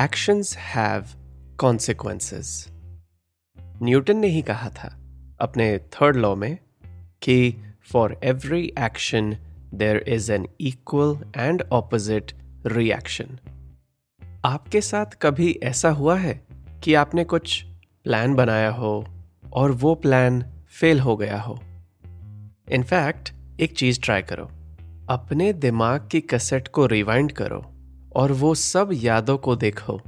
Actions have consequences Newton ने ही कहा था, अपने थर्ड लॉ में, कि for every action there is an equal and opposite reaction आपके साथ कभी ऐसा हुआ है कि आपने कुछ प्लान बनाया हो और वो प्लान फेल हो गया हो? इनफैक्ट एक चीज़ ट्राई करो। अपने दिमाग की कसेट को रिवाइंड करो। और वो सब यादों को देखो,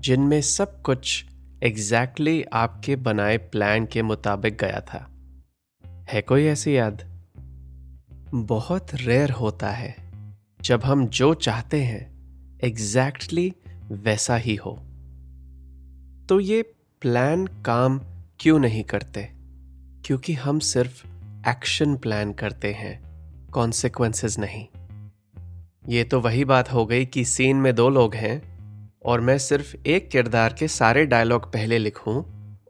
जिनमें सब कुछ एग्जैक्टली exactly आपके बनाए प्लान के मुताबिक गया था। है कोई ऐसी याद? बहुत रेयर होता है जब हम जो चाहते हैं एग्जैक्टली exactly वैसा ही हो। तो ये प्लान काम क्यों नहीं करते? क्योंकि हम सिर्फ़ एक्शन प्लान करते हैं कॉन्सिक्वेंसेस नहीं। ये तो वही बात हो गई कि सीन में दो लोग हैं और मैं सिर्फ़ एक किरदार के सारे डायलॉग पहले लिखूं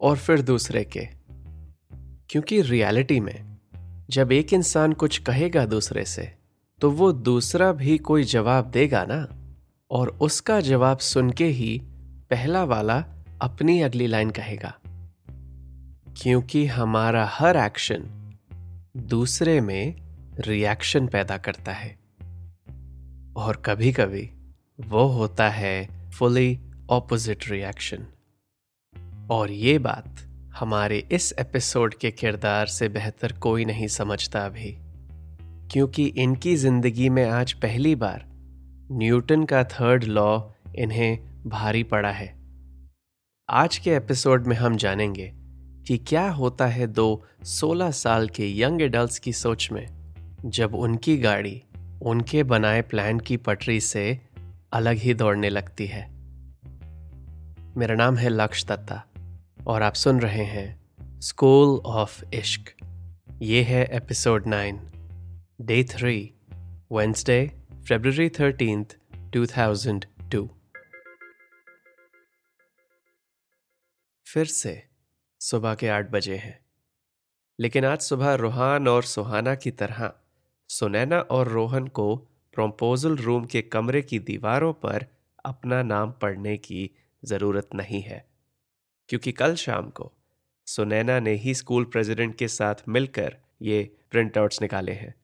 और फिर दूसरे के। क्योंकि रियलिटी में जब एक इंसान कुछ कहेगा दूसरे से तो वो दूसरा भी कोई जवाब देगा ना? और उसका जवाब सुन के ही पहला वाला अपनी अगली लाइन कहेगा। क्योंकि हमारा हर एक्शन दूसरे में रिएक्शन पैदा करता है। और कभी कभी वो होता है फुली ऑपोजिट रिएक्शन और ये बात हमारे इस एपिसोड के किरदार से बेहतर कोई नहीं समझता अभी, क्योंकि इनकी ज़िंदगी में आज पहली बार न्यूटन का थर्ड लॉ इन्हें भारी पड़ा है। आज के एपिसोड में हम जानेंगे कि क्या होता है दो 16 साल के यंग एडल्ट्स की सोच में जब उनकी गाड़ी उनके बनाए प्लान की पटरी से अलग ही दौड़ने लगती है। मेरा नाम है लक्ष्य दत्ता और आप सुन रहे हैं स्कूल ऑफ़ इश्क। ये है episode nine. Day three, Wednesday, February thirteenth two thousand two. फिर से सुबह के आठ बजे हैं, लेकिन आज सुबह रोहान और सुहाना की तरह सुनैना और रोहन को प्रोपोजल रूम के कमरे की दीवारों पर अपना नाम पढ़ने की ज़रूरत नहीं है, क्योंकि कल शाम को सुनैना ने ही स्कूल प्रेसिडेंट के साथ मिलकर ये प्रिंट आउट्स निकाले हैं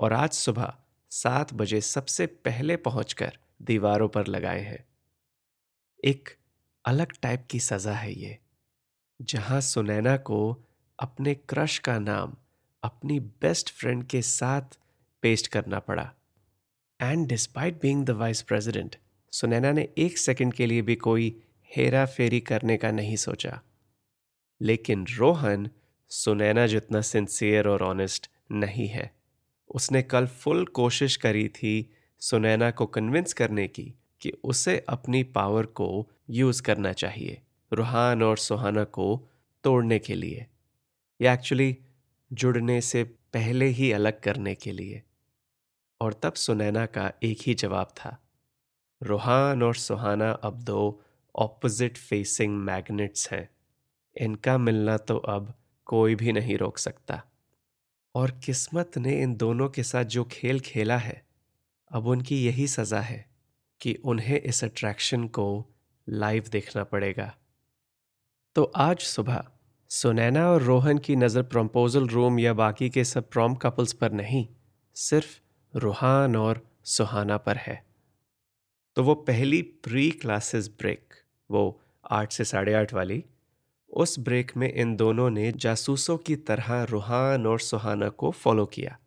और आज सुबह सात बजे सबसे पहले पहुंचकर दीवारों पर लगाए हैं। एक अलग टाइप की सजा है ये, जहाँ सुनैना को अपने क्रश का नाम अपनी बेस्ट फ्रेंड के साथ पेस्ट करना पड़ा। And despite being the vice president Sunaina ने एक सेकंड के लिए भी कोई हेरा फेरी करने का नहीं सोचा। लेकिन रोहन, सुनैना जितना सिंसियर और ऑनेस्ट नहीं है। उसने कल फुल कोशिश करी थी सुनैना को कन्विंस करने की कि उसे अपनी पावर को यूज़ करना चाहिए, रूहान और सुहाना को तोड़ने के लिए। एक्चुअली जुड़ने से पहले ही अलग करने के लिए। और तब सुनैना का एक ही जवाब था, रूहान और सुहाना अब दो ऑपोजिट फेसिंग मैग्नेट्स हैं। इनका मिलना तो अब कोई भी नहीं रोक सकता। और किस्मत ने इन दोनों के साथ जो खेल खेला है, अब उनकी यही सज़ा है कि उन्हें इस अट्रैक्शन को लाइव देखना पड़ेगा। तो आज सुबह सुनैना और रोहन की नज़र प्रम्पोजल रूम या बाकी के सब प्रॉम कपल्स पर नहीं, सिर्फ़ रूहान और सुहाना पर है। तो वो पहली प्री क्लासेस ब्रेक वो आठ से साढ़े आठ वाली, उस ब्रेक में इन दोनों ने जासूसों की तरह रूहान और सुहाना को फॉलो किया।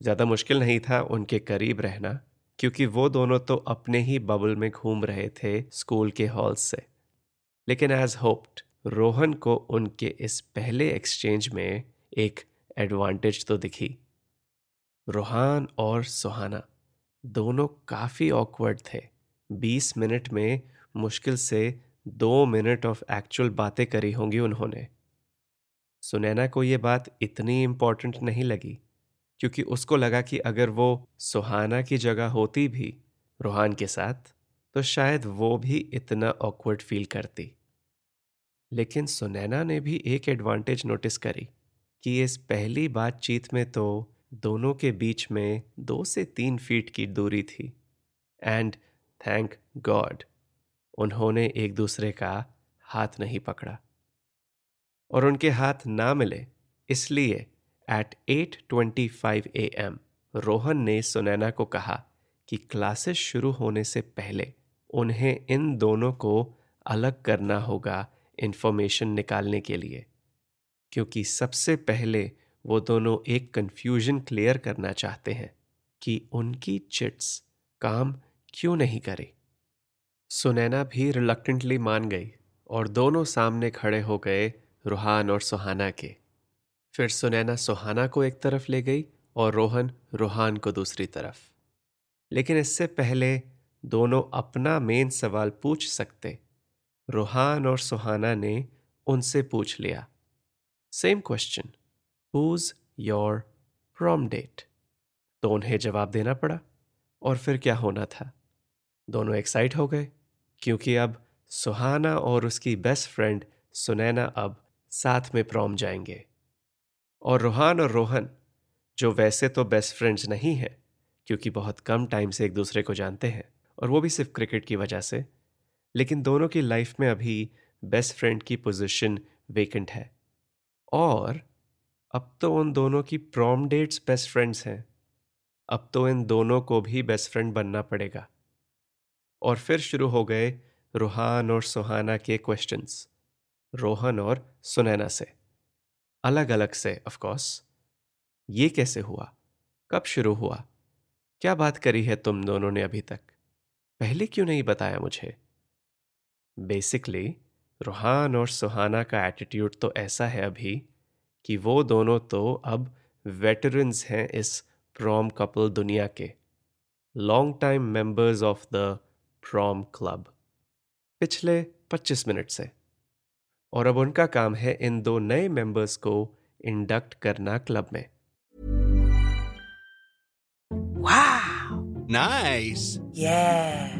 ज़्यादा मुश्किल नहीं था उनके करीब रहना, क्योंकि वो दोनों तो अपने ही बबल में घूम रहे थे स्कूल के हॉल्स से। लेकिन एज होप्ड रोहन को उनके इस पहले एक्सचेंज में एक एडवांटेज तो दिखी। रोहान और सुहाना दोनों काफ़ी ऑकवर्ड थे। बीस मिनट में मुश्किल से दो मिनट ऑफ़ एक्चुअल बातें करी होंगी उन्होंने। सुनैना को ये बात इतनी इंपॉर्टेंट नहीं लगी, क्योंकि उसको लगा कि अगर वो सुहाना की जगह होती भी रोहान के साथ तो शायद वो भी इतना ऑकवर्ड फील करती। लेकिन सुनैना ने भी एक एडवांटेज नोटिस करी कि इस पहली बातचीत में तो दोनों के बीच में दो से तीन फीट की दूरी थी। एंड थैंक गॉड उन्होंने एक दूसरे का हाथ नहीं पकड़ा। और उनके हाथ ना मिले, इसलिए एट 8:25 एम रोहन ने सुनैना को कहा कि क्लासेस शुरू होने से पहले उन्हें इन दोनों को अलग करना होगा इंफॉर्मेशन निकालने के लिए, क्योंकि सबसे पहले वो दोनों एक कंफ्यूजन क्लियर करना चाहते हैं कि उनकी चिट्स काम क्यों नहीं करे। सुनैना भी रिलक्टेंटली मान गई और दोनों सामने खड़े हो गए रूहान और सुहाना के। फिर सुनैना सुहाना को एक तरफ़ ले गई और रोहन रूहान को दूसरी तरफ़। लेकिन इससे पहले दोनों अपना मेन सवाल पूछ सकते रूहान और सुहाना ने उनसे पूछ लिया। Same question who's your prom date तो उन्हें जवाब देना पड़ा और फिर क्या होना था? दोनों एक्साइट हो गए, क्योंकि अब सुहाना और उसकी बेस्ट फ्रेंड सुनैना अब साथ में प्रॉम जाएँगे। और रोहान और रोहन, जो वैसे तो बेस्ट फ्रेंड्स नहीं हैं, क्योंकि बहुत कम टाइम से एक दूसरे को जानते हैं, और वो भी सिर्फ़ क्रिकेट की वजह से लेकिन दोनों की लाइफ में अभी बेस्ट फ्रेंड की पोजीशन वेकेंट है। और अब तो उन दोनों की प्रॉम डेट्स बेस्ट फ्रेंड्स हैं। अब तो इन दोनों को भी बेस्ट फ्रेंड बनना पड़ेगा। और फिर शुरू हो गए रूहान और सुहाना के क्वेश्चंस रोहन और सुनैना से। अलग अलग से ऑफ़ कोर्स ये कैसे हुआ? कब शुरू हुआ? क्या बात करी है तुम दोनों ने अभी तक? पहले क्यों नहीं बताया मुझे? बेसिकली रूहान और सुहाना का एटीट्यूड तो ऐसा है अभी कि वो दोनों तो अब वेटरन्स हैं इस प्रॉम कपल दुनिया के long time members of the prom club पिछले 25 मिनट से और अब उनका काम है इन दो नए मेंबर्स को इंडक्ट करना क्लब में Wow! Nice. Yeah!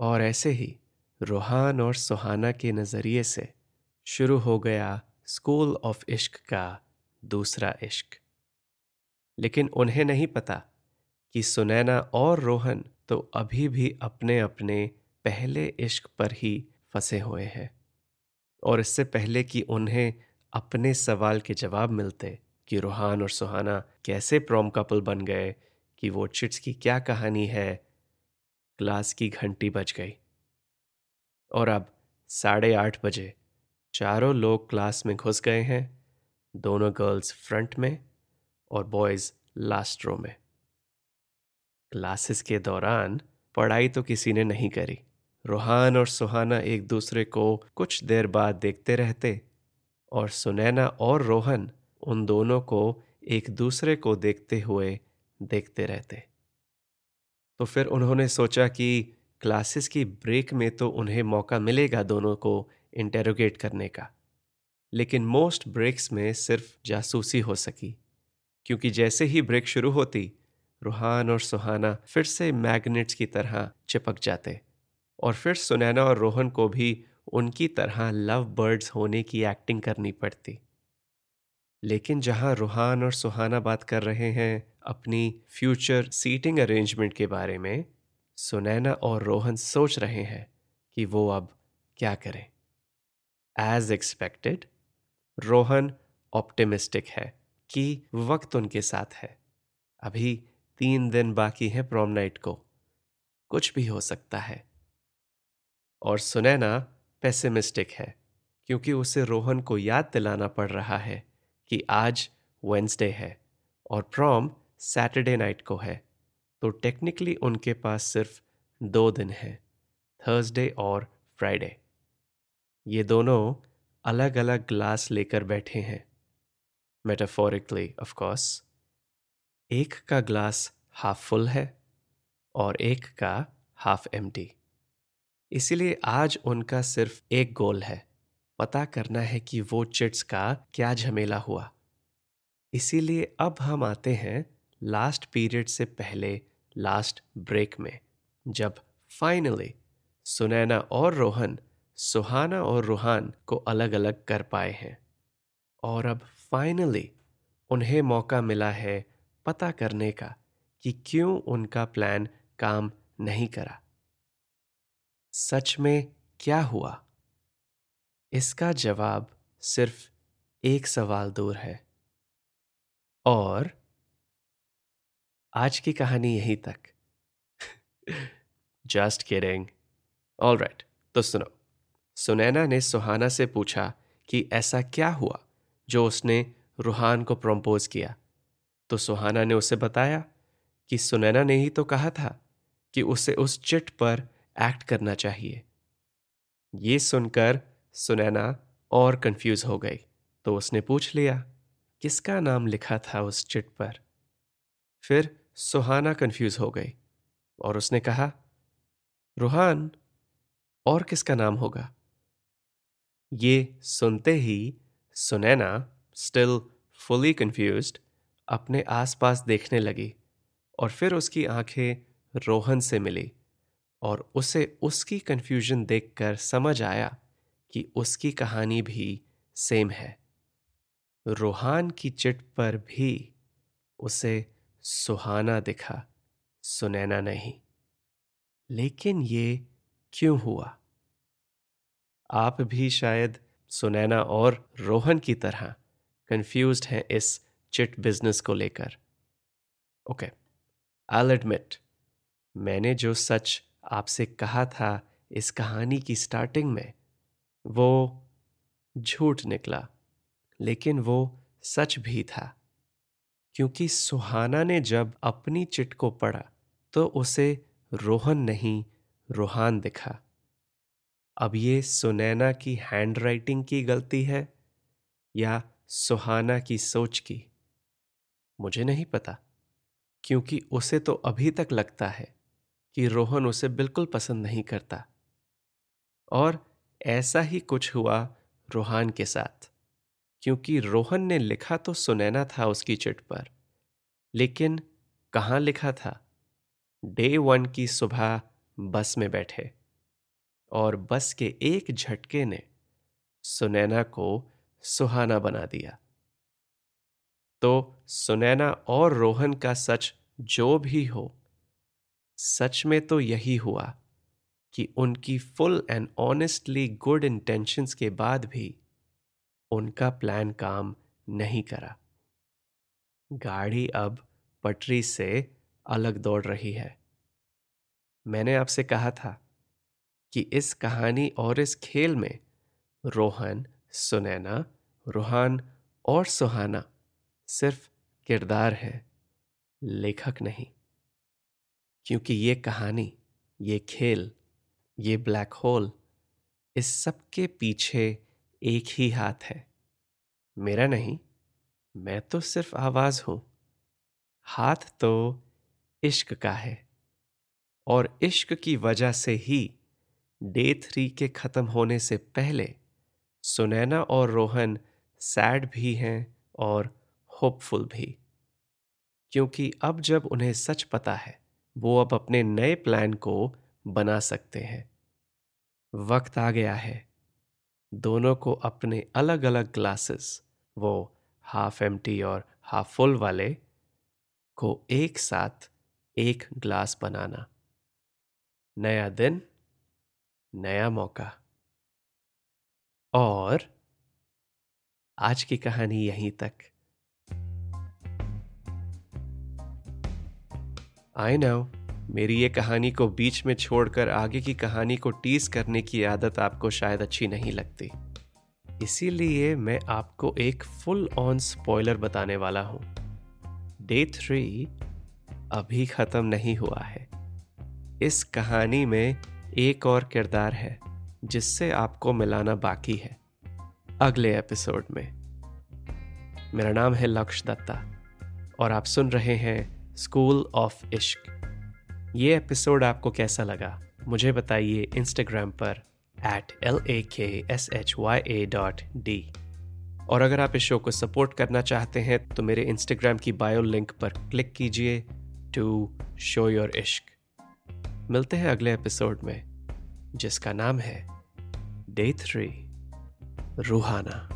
और ऐसे ही रूहान और सुहाना के नज़रिए से शुरू हो गया स्कूल ऑफ़ इश्क का दूसरा इश्क। लेकिन उन्हें नहीं पता कि सुनैना और रोहन तो अभी भी अपने अपने पहले इश्क पर ही फंसे हुए हैं और इससे पहले कि उन्हें अपने सवाल के जवाब मिलते कि रूहान और सुहाना कैसे प्रॉम कपल बन गए कि वो चिट्स की क्या कहानी है क्लास की घंटी बज गई। और अब साढ़े आठ बजे चारों लोग क्लास में घुस गए हैं, दोनों गर्ल्स फ्रंट में और बॉयज़ लास्ट रो में। क्लासेस के दौरान पढ़ाई तो किसी ने नहीं करी। रूहान और सुहाना एक दूसरे को कुछ देर बाद देखते रहते और सुनैना और रोहन उन दोनों को एक दूसरे को देखते हुए देखते रहते। तो फिर उन्होंने सोचा कि क्लासेस की ब्रेक में तो उन्हें मौका मिलेगा दोनों को इंटेरोगेट करने का। लेकिन मोस्ट ब्रेक्स में सिर्फ़ जासूसी हो सकी, क्योंकि जैसे ही ब्रेक शुरू होती, रूहान और सुहाना फिर से मैग्नेट्स की तरह चिपक जाते और फिर सुनैना और रोहन को भी उनकी तरह लव बर्ड्स होने की एक्टिंग करनी पड़ती। लेकिन जहाँ रूहान और सुहाना बात कर रहे हैं अपनी फ्यूचर सीटिंग अरेंजमेंट के बारे में सुनैना और रोहन सोच रहे हैं कि वो अब क्या करें। एज एक्सपेक्टेड रोहन ऑप्टिमिस्टिक है कि वक्त उनके साथ है। अभी तीन दिन बाकी है प्रोम नाइट को। कुछ भी हो सकता है। और सुनैना पेसिमिस्टिक है, क्योंकि उसे रोहन को याद दिलाना पड़ रहा है कि आज वेंसडे है और प्रॉम सैटरडे नाइट को है। तो टेक्निकली उनके पास सिर्फ़ दो दिन हैं, थर्सडे और फ्राइडे। ये दोनों अलग अलग ग्लास लेकर बैठे हैं। मेटाफोरिकली ऑफ़ कोर्स एक का ग्लास हाफ़ फुल है और एक का हाफ़ एम्प्टी इसीलिए आज उनका सिर्फ़ एक गोल है। पता करना है कि वो चिट्स का क्या झमेला हुआ। इसीलिए अब हम आते हैं लास्ट पीरियड से पहले लास्ट ब्रेक में, जब फाइनली सुनैना और रोहन, सुहाना और रूहान को अलग अलग कर पाए हैं। और अब फाइनली उन्हें मौका मिला है पता करने का कि क्यों उनका प्लान काम नहीं करा। सच में क्या हुआ? इसका जवाब सिर्फ़ एक सवाल दूर है। और आज की कहानी यहीं तक। जस्ट किडिंग ऑल राइट तो सुनो। सुनैना ने सुहाना से पूछा कि ऐसा क्या हुआ जो उसने रूहान को प्रम्पोज किया। तो सुहाना ने उसे बताया कि सुनैना ने ही तो कहा था कि उसे उस चिट पर एक्ट करना चाहिए। ये सुनकर सुनैना और कंफ्यूज हो गई। तो उसने पूछ लिया, किसका नाम लिखा था उस चिट पर? फिर सुहाना कंफ्यूज हो गई और उसने कहा, रूहान, और किसका नाम होगा? ये सुनते ही सुनैना स्टिल फुली कंफ्यूज्ड अपने आसपास देखने लगी और फिर उसकी आँखें रोहन से मिली और उसे उसकी कंफ्यूजन देखकर समझ आया कि उसकी कहानी भी सेम है। रूहान की चिट पर भी उसे सुहाना दिखा, सुनैना नहीं। लेकिन ये क्यों हुआ? आप भी शायद सुनैना और रोहन की तरह कंफ्यूज हैं इस चिट बिज़नेस को लेकर। ओके आई एडमिट मैंने जो सच आपसे कहा था इस कहानी की स्टार्टिंग में, वो झूठ निकला, लेकिन वो सच भी था। क्योंकि सुहाना ने जब अपनी चिट को पढ़ा तो उसे रोहन नहीं, रूहान दिखा। अब ये सुनैना की हैंडराइटिंग की गलती है या सुहाना की सोच की? मुझे नहीं पता, क्योंकि उसे तो अभी तक लगता है कि रोहन उसे बिल्कुल पसंद नहीं करता। और ऐसा ही कुछ हुआ रोहान के साथ। क्योंकि रोहन ने लिखा तो सुनैना था उसकी चिट पर, लेकिन कहाँ लिखा था? डे वन की सुबह बस में बैठे और बस के एक झटके ने सुनैना को सुहाना बना दिया। तो सुनैना और रोहन का सच जो भी हो, सच में तो यही हुआ कि उनकी full and honestly good intentions के बाद भी उनका प्लान काम नहीं करा। गाड़ी अब पटरी से अलग दौड़ रही है। मैंने आपसे कहा था कि इस कहानी और इस खेल में रोहन, सुनैना, रूहान और सुहाना सिर्फ़ किरदार है, लेखक नहीं। क्योंकि ये कहानी, ये खेल, ये ब्लैक होल इस सब के पीछे एक ही हाथ है। मेरा नहीं, मैं तो सिर्फ़ आवाज़ हूँ। हाथ तो इश्क का है। और इश्क की वजह से ही डे थ्री के खत्म होने से पहले सुनैना और रोहन सैड भी हैं और होपफुल भी। क्योंकि अब जब उन्हें सच पता है, वो अब अपने नए प्लान को बना सकते हैं। वक्त आ गया है। दोनों को अपने अलग अलग ग्लासेस वो हाफ़ एम और हाफ़ फुल वाले, को एक साथ एक ग्लास बनाना। नया दिन, नया मौका। और आज की कहानी यहीं तक। आई नो मेरी ये कहानी को बीच में छोड़कर आगे की कहानी को टीज करने की आदत आपको शायद अच्छी नहीं लगती। इसीलिए मैं आपको एक फुल ऑन स्पॉइलर बताने वाला हूँ। डे थ्री अभी खत्म नहीं हुआ है। इस कहानी में एक और किरदार है, जिससे आपको मिलाना बाकी है। अगले एपिसोड में। मेरा नाम है लक्ष्य दत्ता, और आप सुन रहे हैं स्कूल ऑफ़ इश्क ये एपिसोड आपको कैसा लगा? मुझे बताइए इंस्टाग्राम पर at L A K S H Y A dot D और अगर आप इस शो को सपोर्ट करना चाहते हैं तो मेरे इंस्टाग्राम की बायो लिंक पर क्लिक कीजिए टू शो योर इश्क मिलते हैं अगले एपिसोड में, जिसका नाम है day three Ruhana.